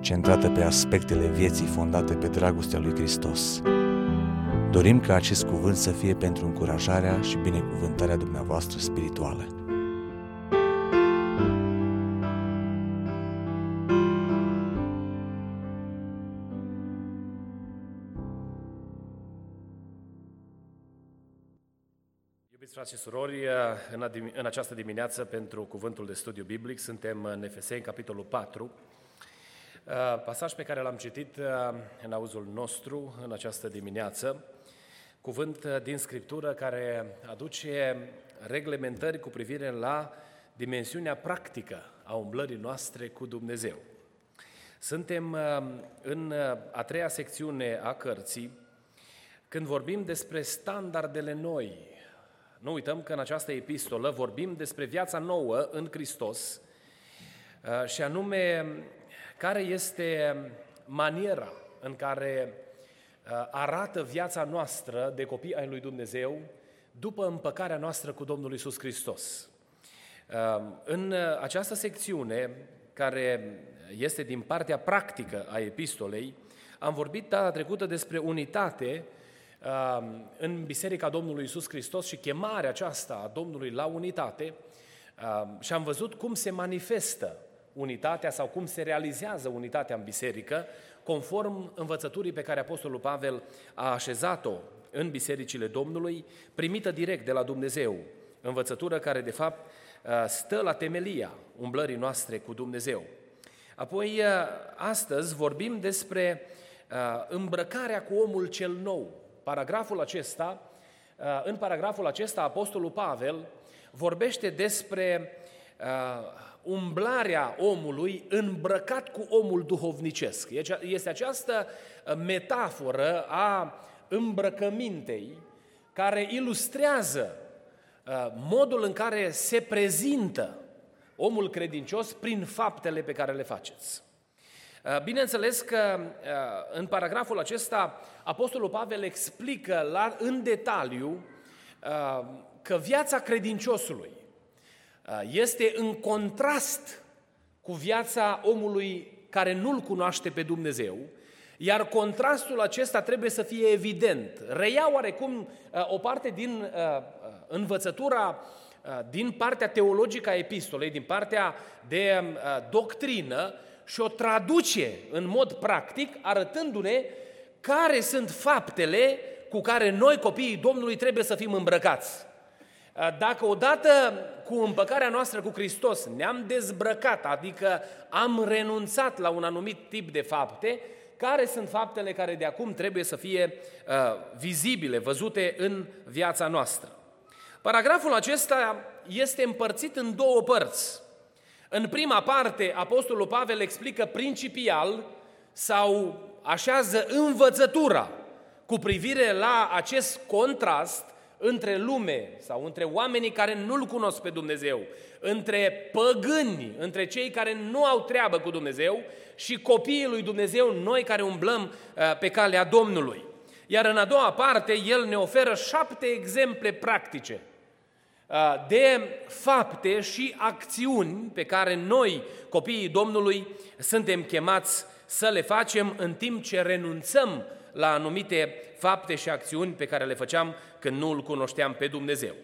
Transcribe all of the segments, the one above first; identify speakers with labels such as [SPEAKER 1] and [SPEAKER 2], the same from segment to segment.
[SPEAKER 1] centrată pe aspectele vieții fondate pe dragostea lui Hristos. Dorim ca acest cuvânt să fie pentru încurajarea și binecuvântarea dumneavoastră spirituală.
[SPEAKER 2] Iubiți frați și surori, în, în această dimineață pentru cuvântul de studiu biblic suntem în Efeseni, capitolul 4, pasaj pe care l-am citit în auzul nostru în această dimineață, cuvânt din Scriptură care aduce reglementări cu privire la dimensiunea practică a umblării noastre cu Dumnezeu. Suntem în a treia secțiune a cărții, când vorbim despre standardele noi nu uităm că în această epistolă vorbim despre viața nouă în Hristos uh, și anume care este maniera în care uh, arată viața noastră de copii ai lui Dumnezeu după împăcarea noastră cu Domnul Isus Hristos. Uh, în această secțiune, care este din partea practică a epistolei, am vorbit data trecută despre unitate în Biserica Domnului Isus Hristos și chemarea aceasta a Domnului la unitate și am văzut cum se manifestă unitatea sau cum se realizează unitatea în biserică, conform învățăturii pe care Apostolul Pavel a așezat-o în bisericile Domnului, primită direct de la Dumnezeu, învățătură care de fapt stă la temelia umblării noastre cu Dumnezeu. Apoi, astăzi vorbim despre îmbrăcarea cu omul cel nou, Paragraful acesta, uh, în paragraful acesta, Apostolul Pavel vorbește despre uh, umblarea omului îmbrăcat cu omul duhovnicesc. Este această uh, metaforă a îmbrăcămintei care ilustrează modul în care se prezintă omul credincios prin faptele pe care le faceți. Uh, bineînțeles că uh, în paragraful acesta Apostolul Pavel explică la, în detaliu uh, că viața credinciosului este în contrast cu viața omului care nu-L cunoaște pe Dumnezeu, iar contrastul acesta trebuie să fie evident. Reia oarecum o parte din învățătura din partea teologică a epistolei, din partea de doctrină, și o traduce în mod practic, arătându-ne care sunt faptele cu care noi, copiii Domnului, trebuie să fim îmbrăcați. Dacă odată cu împăcarea noastră cu Hristos ne-am dezbrăcat, adică am renunțat la un anumit tip de fapte, care sunt faptele care de acum trebuie să fie uh, vizibile, văzute în viața noastră. Paragraful acesta este împărțit în două părți. În prima parte, Apostolul Pavel explică principial sau așează învățătura cu privire la acest contrast între lume sau între oamenii care nu-L cunosc pe Dumnezeu, între păgâni, între cei care nu au treabă cu Dumnezeu și copiii lui Dumnezeu, noi care umblăm uh, pe calea Domnului. Iar în a doua parte, el ne oferă șapte exemple practice Uh, de fapte și acțiuni pe care noi, copiii Domnului, suntem chemați să le facem în timp ce renunțăm la anumite fapte și acțiuni pe care le făceam când nu îl cunoșteam pe Dumnezeu.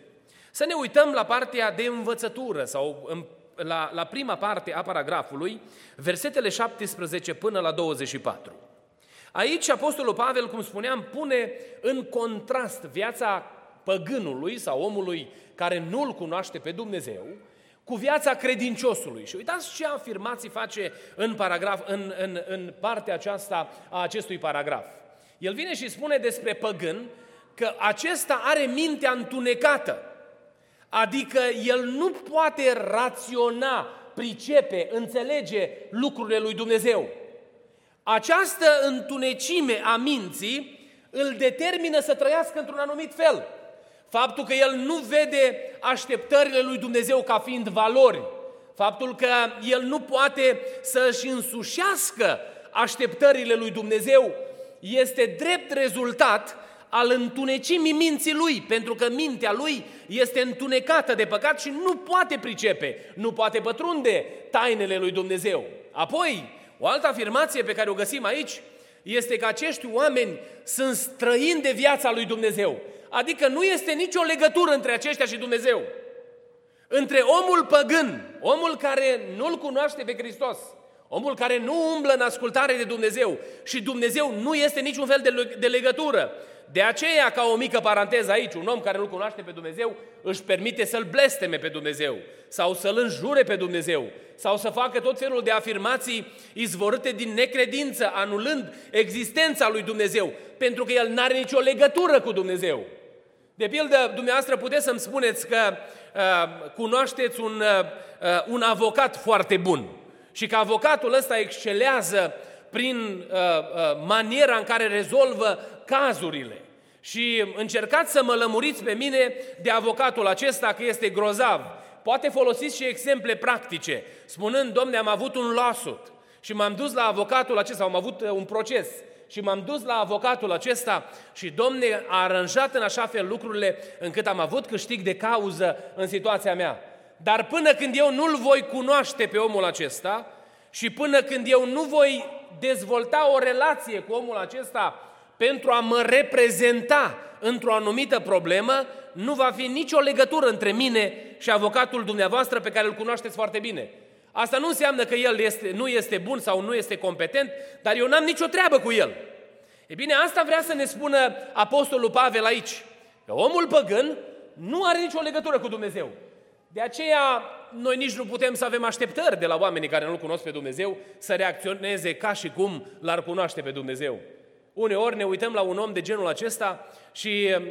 [SPEAKER 2] Să ne uităm la partea de învățătură sau la, la prima parte a paragrafului, versetele 17 până la 24. Aici Apostolul Pavel, cum spuneam, pune în contrast viața păgânului sau omului care nu-L cunoaște pe Dumnezeu, cu viața credinciosului. Și uitați ce afirmații face în, paragraf, în, în, în partea aceasta a acestui paragraf. El vine și spune despre păgân că acesta are mintea întunecată, adică el nu poate raționa, pricepe, înțelege lucrurile lui Dumnezeu. Această întunecime a minții îl determină să trăiască într-un anumit fel. Faptul că el nu vede așteptările lui Dumnezeu ca fiind valori, faptul că el nu poate să-și însușească așteptările lui Dumnezeu, este drept rezultat al întunecimii minții lui, pentru că mintea lui este întunecată de păcat și nu poate pricepe, nu poate pătrunde tainele lui Dumnezeu. Apoi, o altă afirmație pe care o găsim aici este că acești oameni sunt străini de viața lui Dumnezeu. Adică nu este nicio legătură între aceștia și Dumnezeu. Între omul păgân, omul care nu-L cunoaște pe Hristos, omul care nu umblă în ascultare de Dumnezeu și Dumnezeu nu este niciun fel de legătură. De aceea, ca o mică paranteză aici, un om care nu cunoaște pe Dumnezeu își permite să-L blesteme pe Dumnezeu sau să-L înjure pe Dumnezeu sau să facă tot felul de afirmații izvorâte din necredință, anulând existența lui Dumnezeu, pentru că El nu are nicio legătură cu Dumnezeu. De pildă, dumneavoastră puteți să-mi spuneți că uh, cunoașteți un, uh, uh, un avocat foarte bun și că avocatul ăsta excelează prin uh, uh, maniera în care rezolvă cazurile. Și încercați să mă lămuriți pe mine de avocatul acesta că este grozav. Poate folosiți și exemple practice, spunând, domne, am avut un lawsuit și m-am dus la avocatul acesta, am avut uh, un proces și m-am dus la avocatul acesta și domne a aranjat în așa fel lucrurile încât am avut câștig de cauză în situația mea. Dar până când eu nu-l voi cunoaște pe omul acesta și până când eu nu voi dezvolta o relație cu omul acesta pentru a mă reprezenta într-o anumită problemă, nu va fi nicio legătură între mine și avocatul dumneavoastră pe care îl cunoașteți foarte bine. Asta nu înseamnă că el este, nu este bun sau nu este competent, dar eu n-am nicio treabă cu el. E bine, asta vrea să ne spună Apostolul Pavel aici, că omul păgân nu are nicio legătură cu Dumnezeu. De aceea, noi nici nu putem să avem așteptări de la oamenii care nu-L cunosc pe Dumnezeu să reacționeze ca și cum l-ar cunoaște pe Dumnezeu. Uneori ne uităm la un om de genul acesta și uh,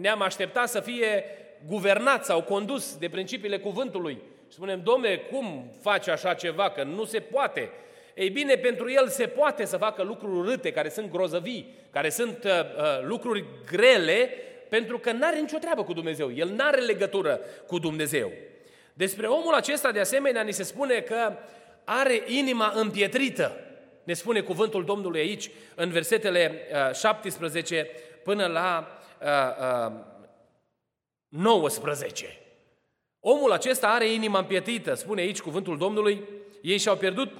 [SPEAKER 2] ne-am așteptat să fie guvernat sau condus de principiile cuvântului. Și spunem, domne, cum face așa ceva, că nu se poate. Ei bine, pentru el se poate să facă lucruri râte, care sunt grozăvii, care sunt uh, uh, lucruri grele, pentru că nu are nicio treabă cu Dumnezeu. El nu are legătură cu Dumnezeu. Despre omul acesta, de asemenea, ni se spune că are inima împietrită. Ne spune cuvântul Domnului aici, în versetele 17 uh, până la 19. Uh, uh, Omul acesta are inima împietită, spune aici cuvântul Domnului, ei și-au pierdut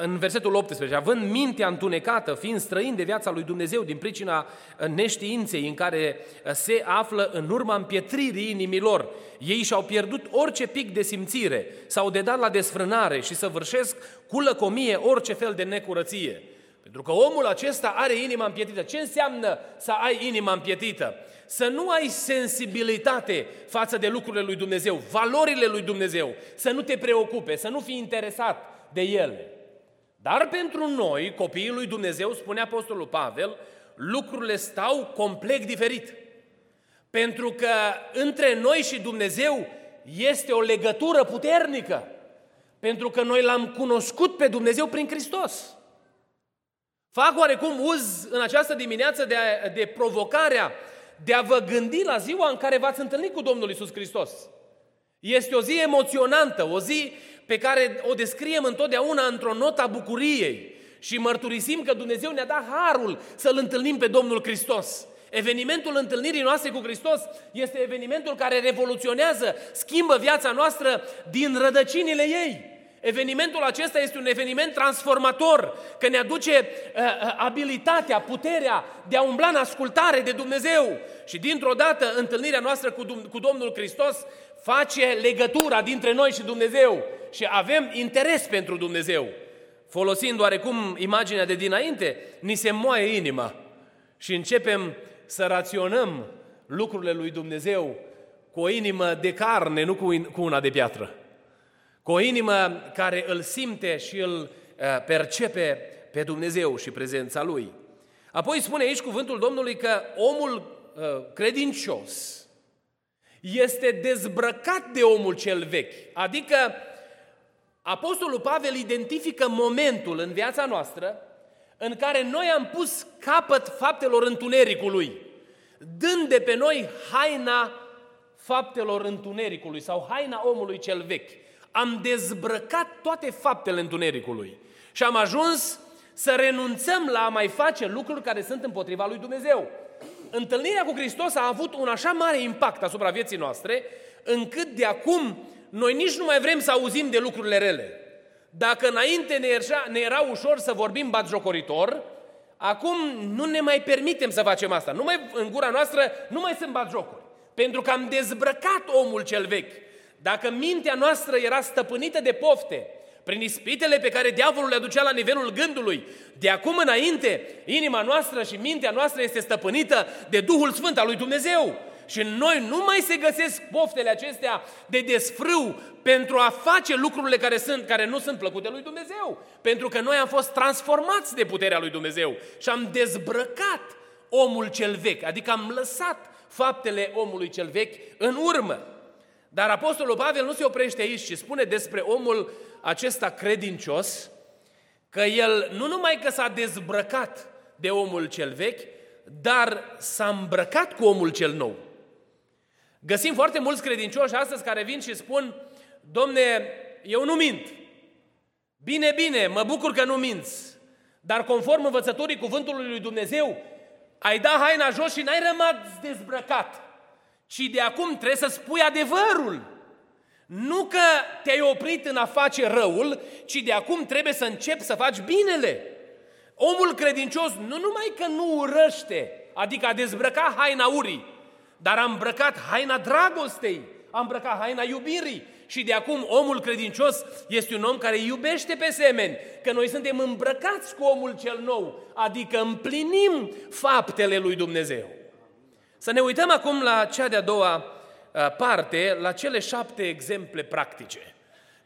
[SPEAKER 2] în versetul 18, având mintea întunecată, fiind străin de viața lui Dumnezeu din pricina neștiinței în care se află în urma împietririi inimilor, ei și-au pierdut orice pic de simțire, s-au dedat la desfrânare și să vârșesc cu lăcomie orice fel de necurăție. Pentru că omul acesta are inima împietită. Ce înseamnă să ai inima împietită? Să nu ai sensibilitate față de lucrurile lui Dumnezeu, valorile lui Dumnezeu, să nu te preocupe, să nu fii interesat de ele. Dar pentru noi, copiii lui Dumnezeu, spune Apostolul Pavel, lucrurile stau complet diferit. Pentru că între noi și Dumnezeu este o legătură puternică. Pentru că noi l-am cunoscut pe Dumnezeu prin Hristos. Fac oarecum uz în această dimineață de, de provocarea de a vă gândi la ziua în care v-ați întâlnit cu Domnul Isus Hristos. Este o zi emoționantă, o zi pe care o descriem întotdeauna într-o notă a bucuriei și mărturisim că Dumnezeu ne-a dat harul să-L întâlnim pe Domnul Hristos. Evenimentul întâlnirii noastre cu Hristos este evenimentul care revoluționează, schimbă viața noastră din rădăcinile ei. Evenimentul acesta este un eveniment transformator, că ne aduce uh, uh, abilitatea, puterea de a umbla în ascultare de Dumnezeu. Și dintr-o dată, întâlnirea noastră cu, cu Domnul Hristos face legătura dintre noi și Dumnezeu și avem interes pentru Dumnezeu. Folosind oarecum imaginea de dinainte, ni se moaie inima și începem să raționăm lucrurile lui Dumnezeu cu o inimă de carne, nu cu una de piatră. Cu o inimă care îl simte și îl uh, percepe pe Dumnezeu și prezența Lui. Apoi spune aici cuvântul Domnului că omul uh, credincios este dezbrăcat de omul cel vechi, adică Apostolul Pavel identifică momentul în viața noastră în care noi am pus capăt faptelor întunericului, dând de pe noi haina faptelor întunericului sau haina omului cel vechi. Am dezbrăcat toate faptele întunericului și am ajuns să renunțăm la a mai face lucruri care sunt împotriva lui Dumnezeu. Întâlnirea cu Hristos a avut un așa mare impact asupra vieții noastre, încât de acum noi nici nu mai vrem să auzim de lucrurile rele. Dacă înainte ne era, ne era ușor să vorbim batjocoritor, acum nu ne mai permitem să facem asta. Nu mai, în gura noastră nu mai sunt batjocuri. Pentru că am dezbrăcat omul cel vechi. Dacă mintea noastră era stăpânită de pofte, prin ispitele pe care diavolul le aducea la nivelul gândului, de acum înainte, inima noastră și mintea noastră este stăpânită de Duhul Sfânt al lui Dumnezeu. Și în noi nu mai se găsesc poftele acestea de desfrâu pentru a face lucrurile care, sunt, care nu sunt plăcute lui Dumnezeu. Pentru că noi am fost transformați de puterea lui Dumnezeu și am dezbrăcat omul cel vechi, adică am lăsat faptele omului cel vechi în urmă. Dar Apostolul Pavel nu se oprește aici, ci spune despre omul acesta credincios că el nu numai că s-a dezbrăcat de omul cel vechi, dar s-a îmbrăcat cu omul cel nou. Găsim foarte mulți credincioși astăzi care vin și spun, domne, eu nu mint. Bine, bine, mă bucur că nu minți. Dar conform învățătorii cuvântului lui Dumnezeu, ai dat haina jos și n-ai rămas dezbrăcat. Ci de acum trebuie să spui adevărul. Nu că te-ai oprit în a face răul, ci de acum trebuie să începi să faci binele. Omul credincios nu numai că nu urăște, adică a dezbrăcat haina urii, dar a îmbrăcat haina dragostei, a îmbrăcat haina iubirii. Și de acum omul credincios este un om care iubește pe semeni, că noi suntem îmbrăcați cu omul cel nou, adică împlinim faptele lui Dumnezeu. Să ne uităm acum la cea de-a doua uh, parte, la cele șapte exemple practice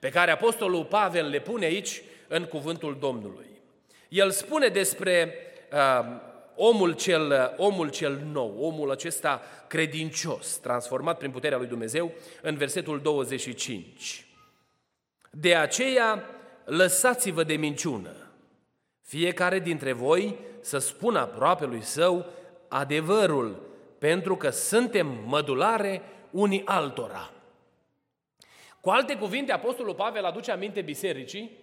[SPEAKER 2] pe care Apostolul Pavel le pune aici în cuvântul Domnului. El spune despre uh, omul cel, omul cel nou, omul acesta credincios, transformat prin puterea lui Dumnezeu, în versetul 25. De aceea, lăsați-vă de minciună. Fiecare dintre voi să spună aproape lui său adevărul, pentru că suntem mădulare unii altora. Cu alte cuvinte, Apostolul Pavel aduce aminte bisericii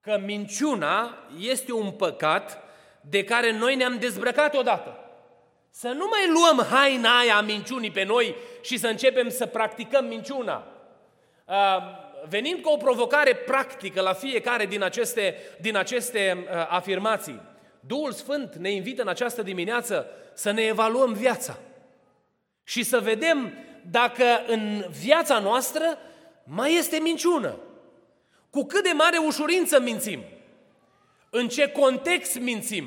[SPEAKER 2] că minciuna este un păcat de care noi ne-am dezbrăcat odată. Să nu mai luăm haina aia a minciunii pe noi și să începem să practicăm minciuna. Venim cu o provocare practică la fiecare din aceste, din aceste afirmații. Duhul Sfânt ne invită în această dimineață să ne evaluăm viața și să vedem dacă în viața noastră mai este minciună. Cu cât de mare ușurință mințim. În ce context mințim?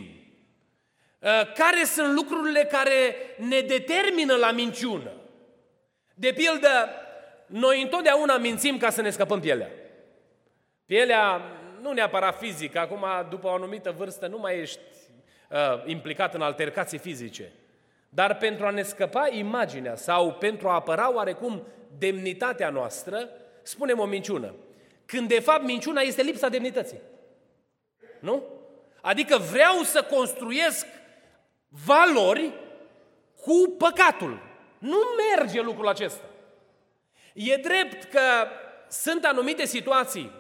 [SPEAKER 2] Uh, care sunt lucrurile care ne determină la minciună? De pildă, noi întotdeauna mințim ca să ne scăpăm pielea. Pielea nu neapărat fizică, acum după o anumită vârstă nu mai ești uh, implicat în altercații fizice. Dar pentru a ne scăpa imaginea sau pentru a apăra oarecum demnitatea noastră, spunem o minciună. Când de fapt minciuna este lipsa demnității. Nu? Adică vreau să construiesc valori cu păcatul. Nu merge lucrul acesta. E drept că sunt anumite situații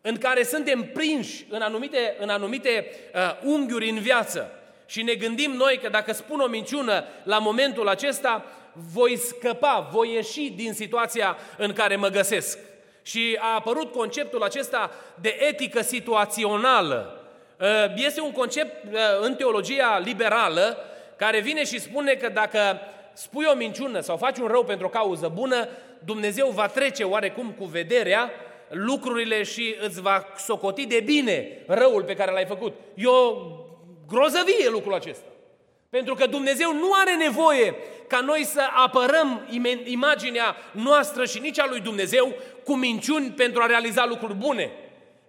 [SPEAKER 2] în care suntem prinși în anumite, în anumite uh, unghiuri în viață și ne gândim noi că dacă spun o minciună la momentul acesta, voi scăpa, voi ieși din situația în care mă găsesc. Și a apărut conceptul acesta de etică situațională, Uh, este un concept uh, în teologia liberală care vine și spune că dacă spui o minciună sau faci un rău pentru o cauză bună, Dumnezeu va trece oarecum cu vederea lucrurile și îți va socoti de bine răul pe care l-ai făcut. E o grozăvie lucrul acesta. Pentru că Dumnezeu nu are nevoie ca noi să apărăm imaginea noastră și nici a lui Dumnezeu cu minciuni pentru a realiza lucruri bune.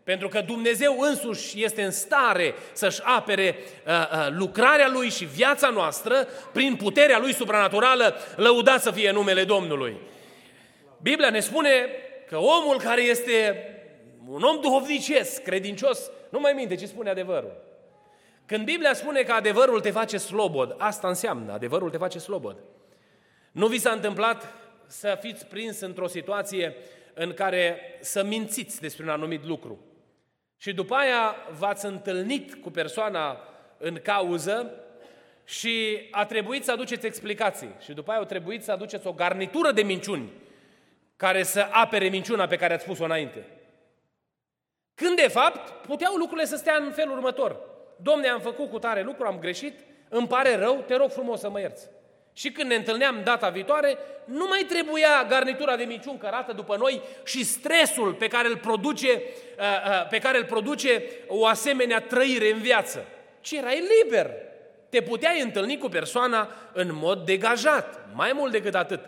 [SPEAKER 2] Pentru că Dumnezeu însuși este în stare să-și apere uh, uh, lucrarea Lui și viața noastră prin puterea Lui supranaturală, lăudat să fie numele Domnului. Biblia ne spune că omul care este un om duhovnicesc, credincios, nu mai minte ce spune adevărul. Când Biblia spune că adevărul te face slobod, asta înseamnă, adevărul te face slobod. Nu vi s-a întâmplat să fiți prins într-o situație în care să mințiți despre un anumit lucru. Și după aia v-ați întâlnit cu persoana în cauză și a trebuit să aduceți explicații. Și după aia a trebuit să aduceți o garnitură de minciuni care să apere minciuna pe care ați spus-o înainte. Când, de fapt, puteau lucrurile să stea în felul următor. Domne, am făcut cu tare lucru, am greșit, îmi pare rău, te rog frumos să mă ierți. Și când ne întâlneam data viitoare, nu mai trebuia garnitura de minciun cărată după noi și stresul pe care îl produce, uh, uh, pe care îl produce o asemenea trăire în viață. Ci erai liber. Te puteai întâlni cu persoana în mod degajat. Mai mult decât atât,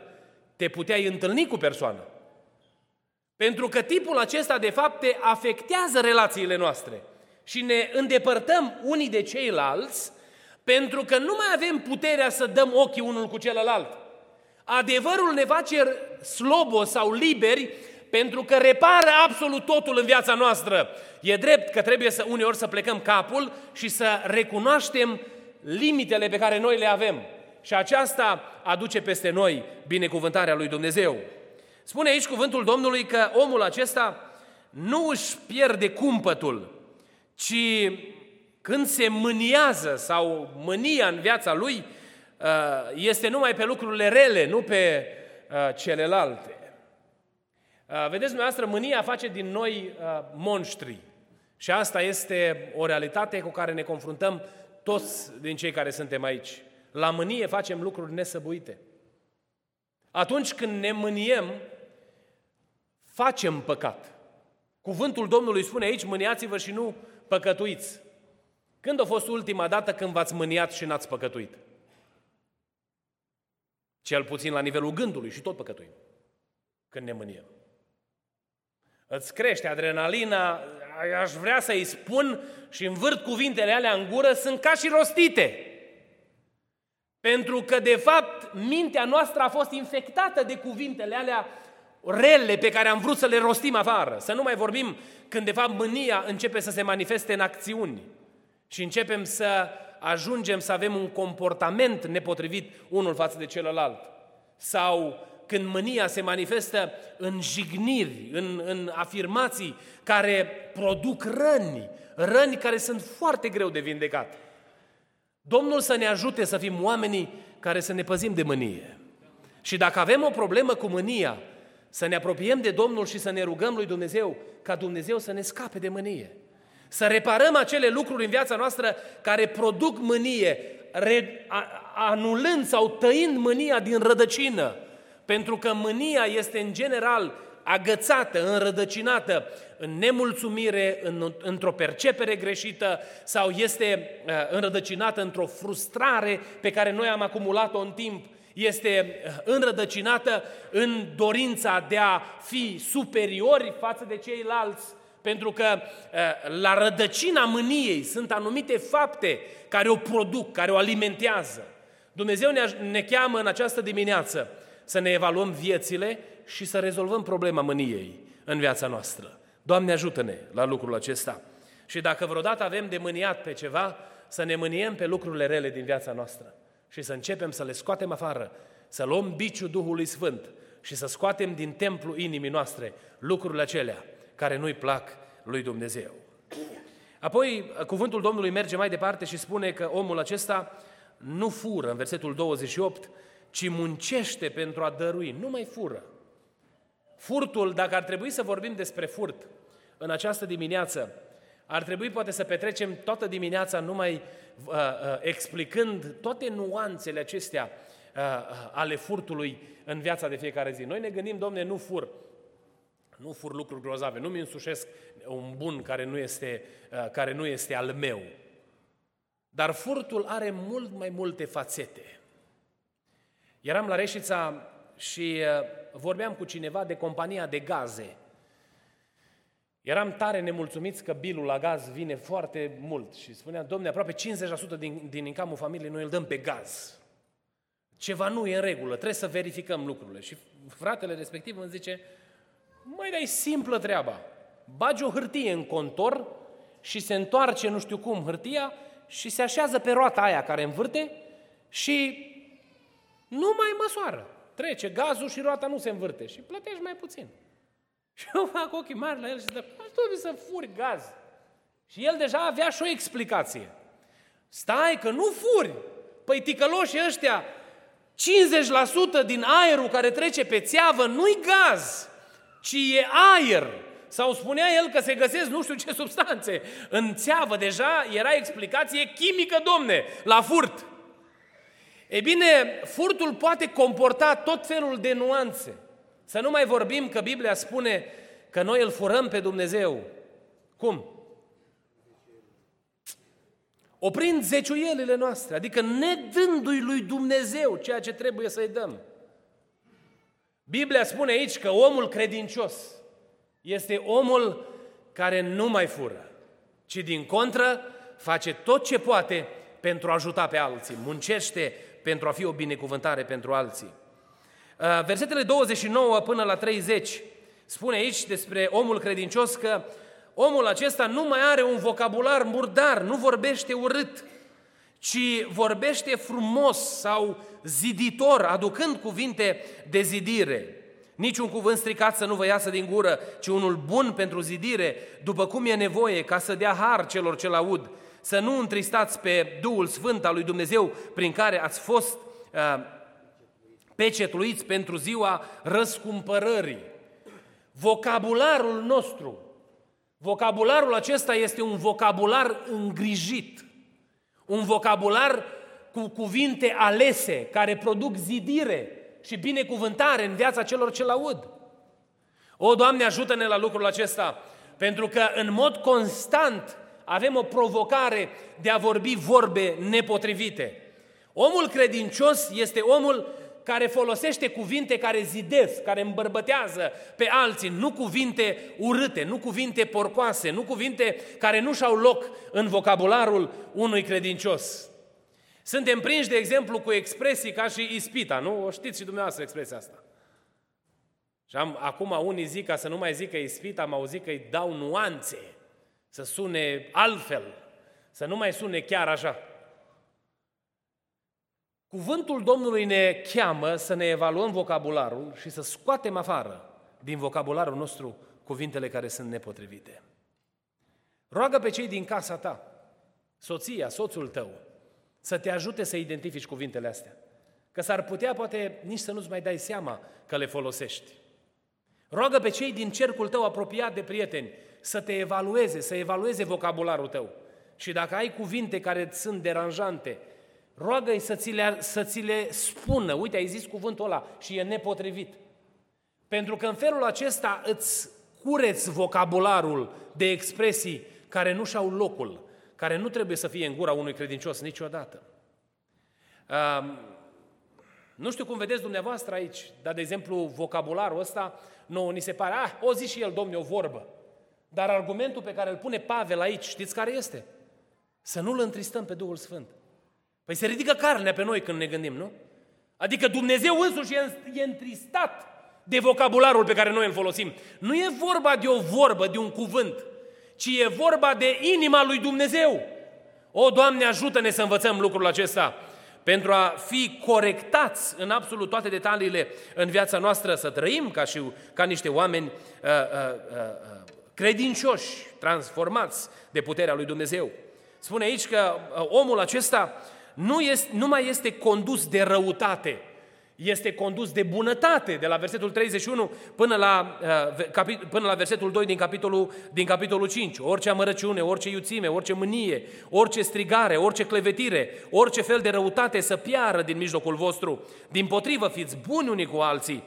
[SPEAKER 2] te puteai întâlni cu persoana. Pentru că tipul acesta de fapte afectează relațiile noastre și ne îndepărtăm unii de ceilalți pentru că nu mai avem puterea să dăm ochii unul cu celălalt. Adevărul ne face slobo sau liberi pentru că repară absolut totul în viața noastră. E drept că trebuie să uneori să plecăm capul și să recunoaștem limitele pe care noi le avem. Și aceasta aduce peste noi binecuvântarea lui Dumnezeu. Spune aici cuvântul Domnului că omul acesta nu își pierde cumpătul, ci când se mâniază sau mânia în viața lui, uh, este numai pe lucrurile rele, nu pe uh, celelalte. Uh, vedeți, dumneavoastră, mânia face din noi monștri. Și asta este o realitate cu care ne confruntăm toți din cei care suntem aici. La mânie facem lucruri nesăbuite. Atunci când ne mâniem, facem păcat. Cuvântul Domnului spune aici, mâniați-vă și nu păcătuiți. Când a fost ultima dată când v-ați mâniat și n-ați păcătuit? Cel puțin la nivelul gândului și tot păcătuim. Când ne mâniem. Îți crește adrenalina, aș vrea să-i spun și învârt cuvintele alea în gură, sunt ca și rostite. Pentru că, de fapt, mintea noastră a fost infectată de cuvintele alea rele pe care am vrut să le rostim afară. Să nu mai vorbim când, de fapt, mânia începe să se manifeste în acțiuni și începem să ajungem să avem un comportament nepotrivit unul față de celălalt. Sau când mânia se manifestă în jigniri, în, în afirmații care produc răni, răni care sunt foarte greu de vindecat. Domnul să ne ajute să fim oamenii care să ne păzim de mânie. Și dacă avem o problemă cu mânia, să ne apropiem de Domnul și să ne rugăm lui Dumnezeu ca Dumnezeu să ne scape de mânie. Să reparăm acele lucruri în viața noastră care produc mânie, anulând sau tăind mânia din rădăcină. Pentru că mânia este în general agățată, înrădăcinată în nemulțumire, în, într-o percepere greșită sau este uh, înrădăcinată într-o frustrare pe care noi am acumulat-o în timp. Este uh, înrădăcinată în dorința de a fi superiori față de ceilalți, pentru că uh, la rădăcina mâniei sunt anumite fapte care o produc, care o alimentează. Dumnezeu ne, ne cheamă în această dimineață să ne evaluăm viețile și să rezolvăm problema mâniei în viața noastră. Doamne ajută-ne la lucrul acesta. Și dacă vreodată avem de mâniat pe ceva, să ne mâniem pe lucrurile rele din viața noastră și să începem să le scoatem afară, să luăm biciul Duhului Sfânt și să scoatem din templu inimii noastre lucrurile acelea care nu-i plac lui Dumnezeu. Apoi, cuvântul Domnului merge mai departe și spune că omul acesta nu fură, în versetul 28, ci muncește pentru a dărui, nu mai fură. Furtul, dacă ar trebui să vorbim despre furt în această dimineață, ar trebui poate să petrecem toată dimineața numai uh, uh, explicând toate nuanțele acestea uh, uh, ale furtului în viața de fiecare zi. Noi ne gândim, domne, nu fur, nu fur lucruri grozave, nu mi însușesc un bun care nu este, uh, care nu este al meu. Dar furtul are mult mai multe fațete. Eram la Reșița și uh, vorbeam cu cineva de compania de gaze. Eram tare nemulțumiți că bilul la gaz vine foarte mult și spuneam, domne, aproape 50% din, din incamul familiei noi îl dăm pe gaz. Ceva nu e în regulă, trebuie să verificăm lucrurile. Și fratele respectiv îmi zice, mai dai simplă treaba. bagi o hârtie în contor și se întoarce nu știu cum hârtia și se așează pe roata aia care învârte și nu mai măsoară. Trece gazul și roata nu se învârte și plătești mai puțin. Și eu fac ochii mari la el și zic, trebuie să furi gaz. Și el deja avea și o explicație. Stai că nu furi. Păi ticăloșii ăștia, 50% din aerul care trece pe țeavă nu-i gaz, ci e aer. Sau spunea el că se găsesc nu știu ce substanțe în țeavă. Deja era explicație chimică, domne, la furt. E bine, furtul poate comporta tot felul de nuanțe. Să nu mai vorbim că Biblia spune că noi îl furăm pe Dumnezeu. Cum? Oprind zeciuielile noastre, adică nedându-i lui Dumnezeu ceea ce trebuie să-i dăm. Biblia spune aici că omul credincios este omul care nu mai fură, ci din contră face tot ce poate pentru a ajuta pe alții, muncește pentru a fi o binecuvântare pentru alții. Uh, versetele 29 până la 30 spune aici despre omul credincios că omul acesta nu mai are un vocabular murdar, nu vorbește urât, ci vorbește frumos sau ziditor, aducând cuvinte de zidire. Niciun cuvânt stricat să nu vă iasă din gură, ci unul bun pentru zidire, după cum e nevoie, ca să dea har celor ce-l aud. Să nu întristați pe Duhul Sfânt al lui Dumnezeu, prin care ați fost uh, pecetluiți pentru ziua răscumpărării. Vocabularul nostru, vocabularul acesta este un vocabular îngrijit, un vocabular cu cuvinte alese, care produc zidire și binecuvântare în viața celor ce-l aud. O, Doamne, ajută-ne la lucrul acesta, pentru că în mod constant avem o provocare de a vorbi vorbe nepotrivite. Omul credincios este omul care folosește cuvinte care zidesc, care îmbărbătează pe alții, nu cuvinte urâte, nu cuvinte porcoase, nu cuvinte care nu și-au loc în vocabularul unui credincios. Suntem prinși, de exemplu, cu expresii ca și ispita, nu? O știți și dumneavoastră expresia asta. Și am, acum unii zic, ca să nu mai zică ispita, am auzit că îi dau nuanțe, să sune altfel, să nu mai sune chiar așa. Cuvântul Domnului ne cheamă să ne evaluăm vocabularul și să scoatem afară din vocabularul nostru cuvintele care sunt nepotrivite. Roagă pe cei din casa ta, soția, soțul tău, să te ajute să identifici cuvintele astea. Că s-ar putea poate nici să nu-ți mai dai seama că le folosești. Roagă pe cei din cercul tău apropiat de prieteni să te evalueze, să evalueze vocabularul tău. Și dacă ai cuvinte care sunt deranjante, roagă-i să ți, le, să ți le spună, uite, ai zis cuvântul ăla și e nepotrivit. Pentru că în felul acesta îți cureți vocabularul de expresii care nu și-au locul, care nu trebuie să fie în gura unui credincios niciodată. Uh, nu știu cum vedeți dumneavoastră aici, dar, de exemplu, vocabularul ăsta, nouă ni se pare, ah, o zi și el, domne, o vorbă. Dar argumentul pe care îl pune Pavel aici, știți care este? Să nu-L întristăm pe Duhul Sfânt. Păi se ridică carnea pe noi când ne gândim, nu? Adică Dumnezeu însuși e întristat de vocabularul pe care noi îl folosim. Nu e vorba de o vorbă, de un cuvânt, ci e vorba de inima lui Dumnezeu. O, Doamne, ajută-ne să învățăm lucrul acesta pentru a fi corectați în absolut toate detaliile în viața noastră, să trăim ca, și, ca niște oameni uh, uh, uh, credincioși, transformați de puterea lui Dumnezeu. Spune aici că uh, omul acesta nu, este, nu mai este condus de răutate, este condus de bunătate, de la versetul 31 până la, uh, până la versetul 2 din capitolul, din capitolul 5. Orice amărăciune, orice iuțime, orice mânie, orice strigare, orice clevetire, orice fel de răutate să piară din mijlocul vostru. Din potrivă, fiți buni unii cu alții,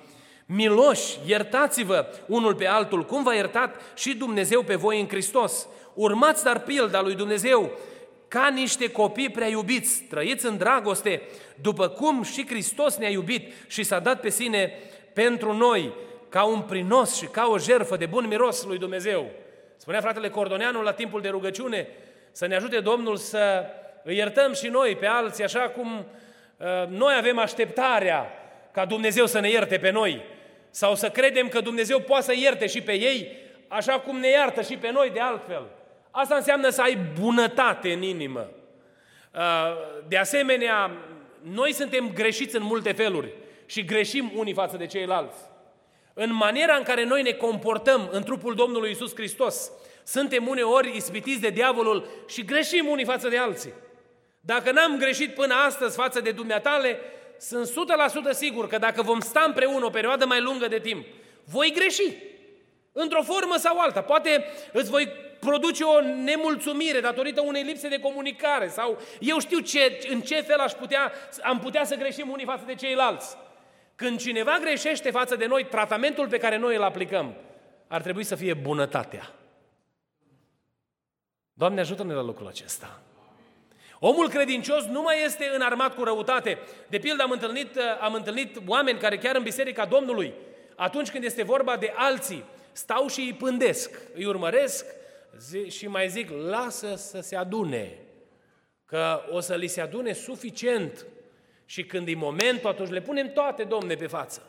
[SPEAKER 2] miloși, iertați-vă unul pe altul, cum v-a iertat și Dumnezeu pe voi în Hristos. Urmați dar pilda lui Dumnezeu, ca niște copii prea iubiți, trăiți în dragoste, după cum și Hristos ne-a iubit și s-a dat pe sine pentru noi, ca un prinos și ca o jerfă de bun miros lui Dumnezeu. Spunea fratele Cordoneanu la timpul de rugăciune să ne ajute Domnul să îi iertăm și noi pe alții, așa cum uh, noi avem așteptarea ca Dumnezeu să ne ierte pe noi, sau să credem că Dumnezeu poate să ierte și pe ei, așa cum ne iartă și pe noi de altfel. Asta înseamnă să ai bunătate în inimă. Uh, de asemenea, noi suntem greșiți în multe feluri și greșim unii față de ceilalți. În maniera în care noi ne comportăm în trupul Domnului Isus Hristos, suntem uneori ispitiți de diavolul și greșim unii față de alții. Dacă n-am greșit până astăzi față de dumneatale, sunt 100% sigur că dacă vom sta împreună o perioadă mai lungă de timp, voi greși. Într-o formă sau alta. Poate îți voi produce o nemulțumire datorită unei lipse de comunicare sau eu știu ce, în ce fel aș putea, am putea să greșim unii față de ceilalți. Când cineva greșește față de noi, tratamentul pe care noi îl aplicăm ar trebui să fie bunătatea. Doamne, ajută-ne la lucrul acesta. Omul credincios nu mai este înarmat cu răutate. De pildă am întâlnit, am întâlnit oameni care chiar în Biserica Domnului, atunci când este vorba de alții, stau și îi pândesc, îi urmăresc și mai zic, lasă să se adune, că o să li se adune suficient și când e momentul, atunci le punem toate, domne, pe față.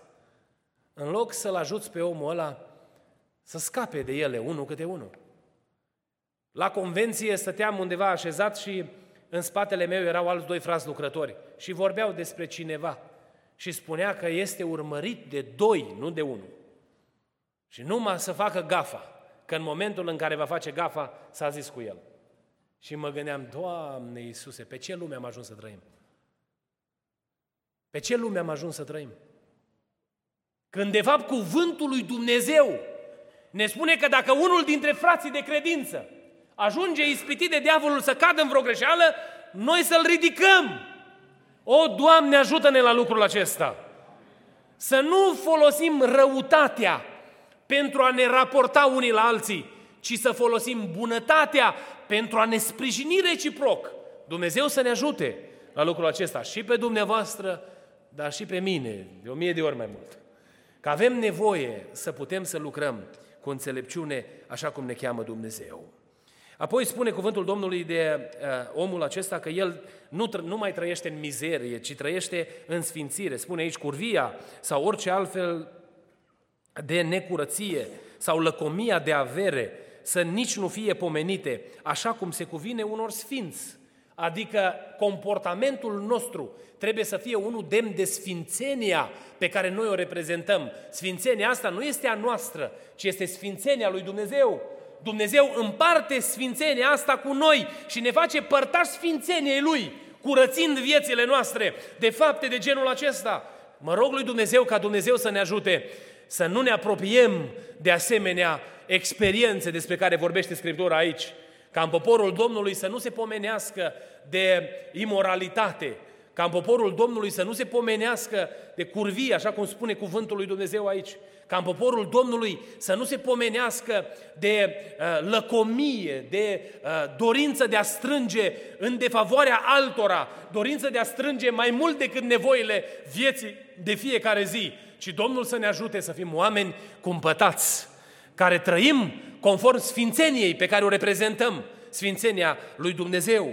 [SPEAKER 2] În loc să-l ajuți pe omul ăla să scape de ele, unul câte unul. La convenție stăteam undeva așezat și în spatele meu erau alți doi frați lucrători și vorbeau despre cineva și spunea că este urmărit de doi, nu de unul. Și numai să facă gafa, că în momentul în care va face gafa, s-a zis cu el. Și mă gândeam, Doamne Iisuse, pe ce lume am ajuns să trăim? Pe ce lume am ajuns să trăim? Când de fapt cuvântul lui Dumnezeu ne spune că dacă unul dintre frații de credință ajunge ispitit de diavolul să cadă în vreo greșeală, noi să-l ridicăm. O, Doamne, ajută-ne la lucrul acesta. Să nu folosim răutatea pentru a ne raporta unii la alții, ci să folosim bunătatea pentru a ne sprijini reciproc. Dumnezeu să ne ajute la lucrul acesta și pe dumneavoastră, dar și pe mine, de o mie de ori mai mult. Că avem nevoie să putem să lucrăm cu înțelepciune așa cum ne cheamă Dumnezeu. Apoi spune cuvântul Domnului de uh, omul acesta că el nu, nu mai trăiește în mizerie, ci trăiește în sfințire. Spune aici curvia sau orice altfel de necurăție sau lăcomia de avere să nici nu fie pomenite, așa cum se cuvine unor sfinți. Adică comportamentul nostru trebuie să fie unul demn de sfințenia pe care noi o reprezentăm. Sfințenia asta nu este a noastră, ci este sfințenia lui Dumnezeu. Dumnezeu împarte sfințenia asta cu noi și ne face părtași sfințeniei Lui, curățind viețile noastre de fapte de genul acesta. Mă rog lui Dumnezeu ca Dumnezeu să ne ajute să nu ne apropiem de asemenea experiențe despre care vorbește Scriptura aici, ca în poporul Domnului să nu se pomenească de imoralitate, ca în poporul Domnului să nu se pomenească de curvie, așa cum spune cuvântul lui Dumnezeu aici, ca în poporul Domnului să nu se pomenească de uh, lăcomie, de uh, dorință de a strânge în defavoarea altora, dorință de a strânge mai mult decât nevoile vieții de fiecare zi, ci Domnul să ne ajute să fim oameni cumpătați, care trăim conform sfințeniei pe care o reprezentăm, sfințenia lui Dumnezeu.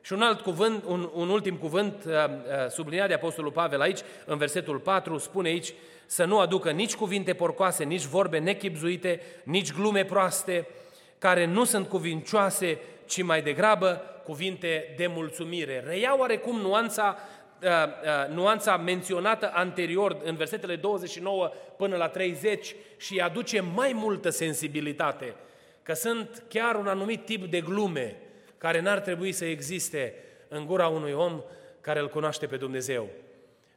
[SPEAKER 2] Și un alt cuvânt, un, un ultim cuvânt uh, uh, subliniat de Apostolul Pavel aici, în versetul 4, spune aici să nu aducă nici cuvinte porcoase, nici vorbe nechipzuite, nici glume proaste, care nu sunt cuvincioase, ci mai degrabă cuvinte de mulțumire. Reia oarecum nuanța, uh, uh, nuanța menționată anterior în versetele 29 până la 30 și aduce mai multă sensibilitate, că sunt chiar un anumit tip de glume care n-ar trebui să existe în gura unui om care îl cunoaște pe Dumnezeu.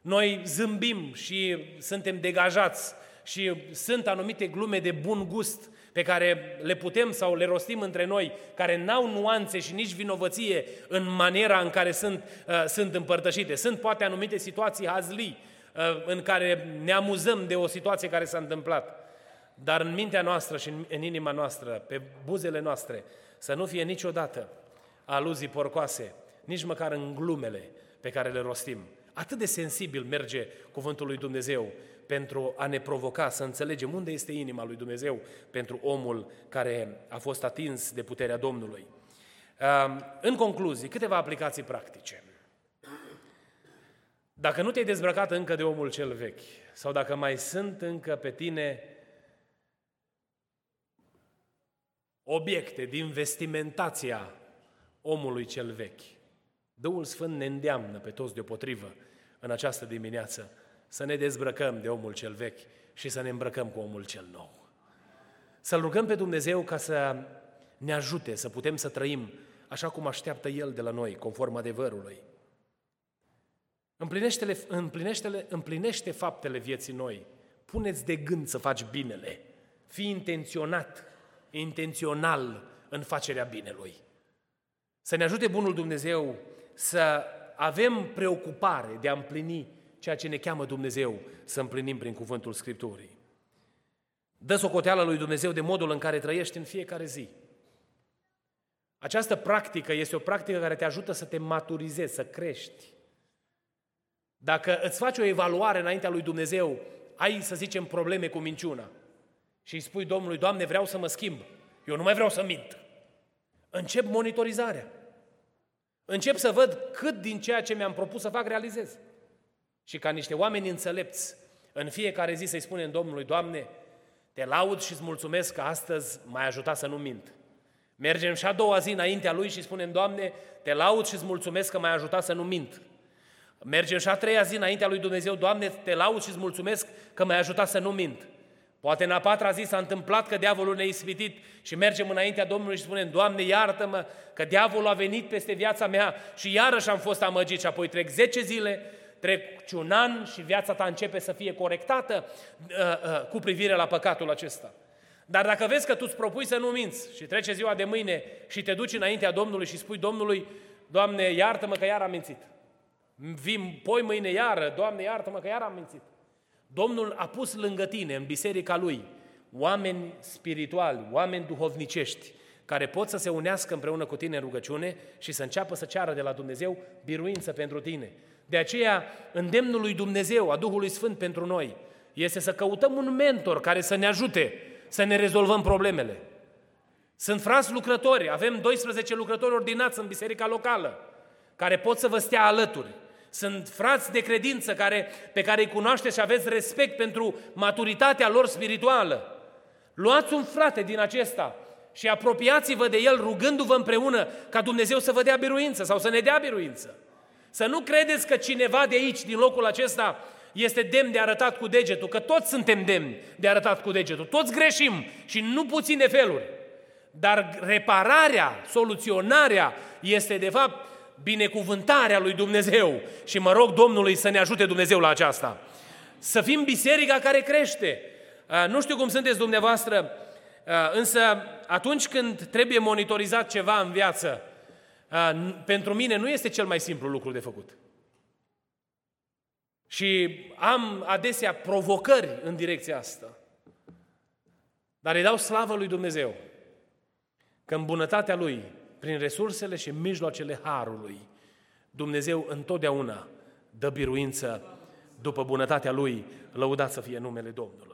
[SPEAKER 2] Noi zâmbim și suntem degajați și sunt anumite glume de bun gust pe care le putem sau le rostim între noi, care n-au nuanțe și nici vinovăție în maniera în care sunt, uh, sunt împărtășite. Sunt poate anumite situații hazlii uh, în care ne amuzăm de o situație care s-a întâmplat. Dar în mintea noastră și în, în inima noastră, pe buzele noastre, să nu fie niciodată aluzii porcoase, nici măcar în glumele pe care le rostim. Atât de sensibil merge cuvântul lui Dumnezeu pentru a ne provoca să înțelegem unde este inima lui Dumnezeu pentru omul care a fost atins de puterea Domnului. În concluzie, câteva aplicații practice. Dacă nu te-ai dezbrăcat încă de omul cel vechi, sau dacă mai sunt încă pe tine obiecte din vestimentația omului cel vechi. Duhul Sfânt ne îndeamnă pe toți deopotrivă în această dimineață să ne dezbrăcăm de omul cel vechi și să ne îmbrăcăm cu omul cel nou. Să-L rugăm pe Dumnezeu ca să ne ajute să putem să trăim așa cum așteaptă El de la noi, conform adevărului. Împlinește, împlinește, împlinește faptele vieții noi. Puneți de gând să faci binele. Fii intenționat, intențional în facerea binelui. Să ne ajute Bunul Dumnezeu să avem preocupare de a împlini ceea ce ne cheamă Dumnezeu să împlinim prin cuvântul Scripturii. Dă socoteala lui Dumnezeu de modul în care trăiești în fiecare zi. Această practică este o practică care te ajută să te maturizezi, să crești. Dacă îți faci o evaluare înaintea lui Dumnezeu, ai, să zicem, probleme cu minciuna și îi spui Domnului, Doamne, vreau să mă schimb, eu nu mai vreau să mint. Încep monitorizarea. Încep să văd cât din ceea ce mi-am propus să fac realizez. Și ca niște oameni înțelepți, în fiecare zi să-i spunem Domnului, Doamne, te laud și îți mulțumesc că astăzi m-ai ajutat să nu mint. Mergem și a doua zi înaintea Lui și spunem, Doamne, te laud și îți mulțumesc că m-ai ajutat să nu mint. Mergem și a treia zi înaintea lui Dumnezeu, Doamne, te laud și îți mulțumesc că m-ai ajutat să nu mint. Poate în a patra zi s-a întâmplat că diavolul ne-a ispitit și mergem înaintea Domnului și spunem, Doamne, iartă-mă că diavolul a venit peste viața mea și iarăși am fost amăgit și apoi trec 10 zile, trec un an și viața ta începe să fie corectată uh, uh, cu privire la păcatul acesta. Dar dacă vezi că tu îți propui să nu minți și trece ziua de mâine și te duci înaintea Domnului și spui Domnului, Doamne, iartă-mă că iar am mințit. Vin poi mâine iară, Doamne, iartă-mă că iar am mințit. Domnul a pus lângă tine, în biserica Lui, oameni spirituali, oameni duhovnicești, care pot să se unească împreună cu tine în rugăciune și să înceapă să ceară de la Dumnezeu biruință pentru tine. De aceea, îndemnul lui Dumnezeu, a Duhului Sfânt pentru noi, este să căutăm un mentor care să ne ajute să ne rezolvăm problemele. Sunt frați lucrători, avem 12 lucrători ordinați în biserica locală, care pot să vă stea alături. Sunt frați de credință care, pe care îi cunoașteți și aveți respect pentru maturitatea lor spirituală. Luați un frate din acesta și apropiați-vă de el rugându-vă împreună ca Dumnezeu să vă dea biruință sau să ne dea biruință. Să nu credeți că cineva de aici, din locul acesta, este demn de arătat cu degetul, că toți suntem demni de arătat cu degetul, toți greșim și nu puține feluri. Dar repararea, soluționarea este de fapt binecuvântarea lui Dumnezeu și mă rog Domnului să ne ajute Dumnezeu la aceasta. Să fim biserica care crește. Nu știu cum sunteți dumneavoastră, însă atunci când trebuie monitorizat ceva în viață, pentru mine nu este cel mai simplu lucru de făcut. Și am adesea provocări în direcția asta. Dar îi dau slavă lui Dumnezeu că în bunătatea Lui, prin resursele și mijloacele Harului, Dumnezeu întotdeauna dă biruință după bunătatea Lui, lăudat să fie numele Domnului.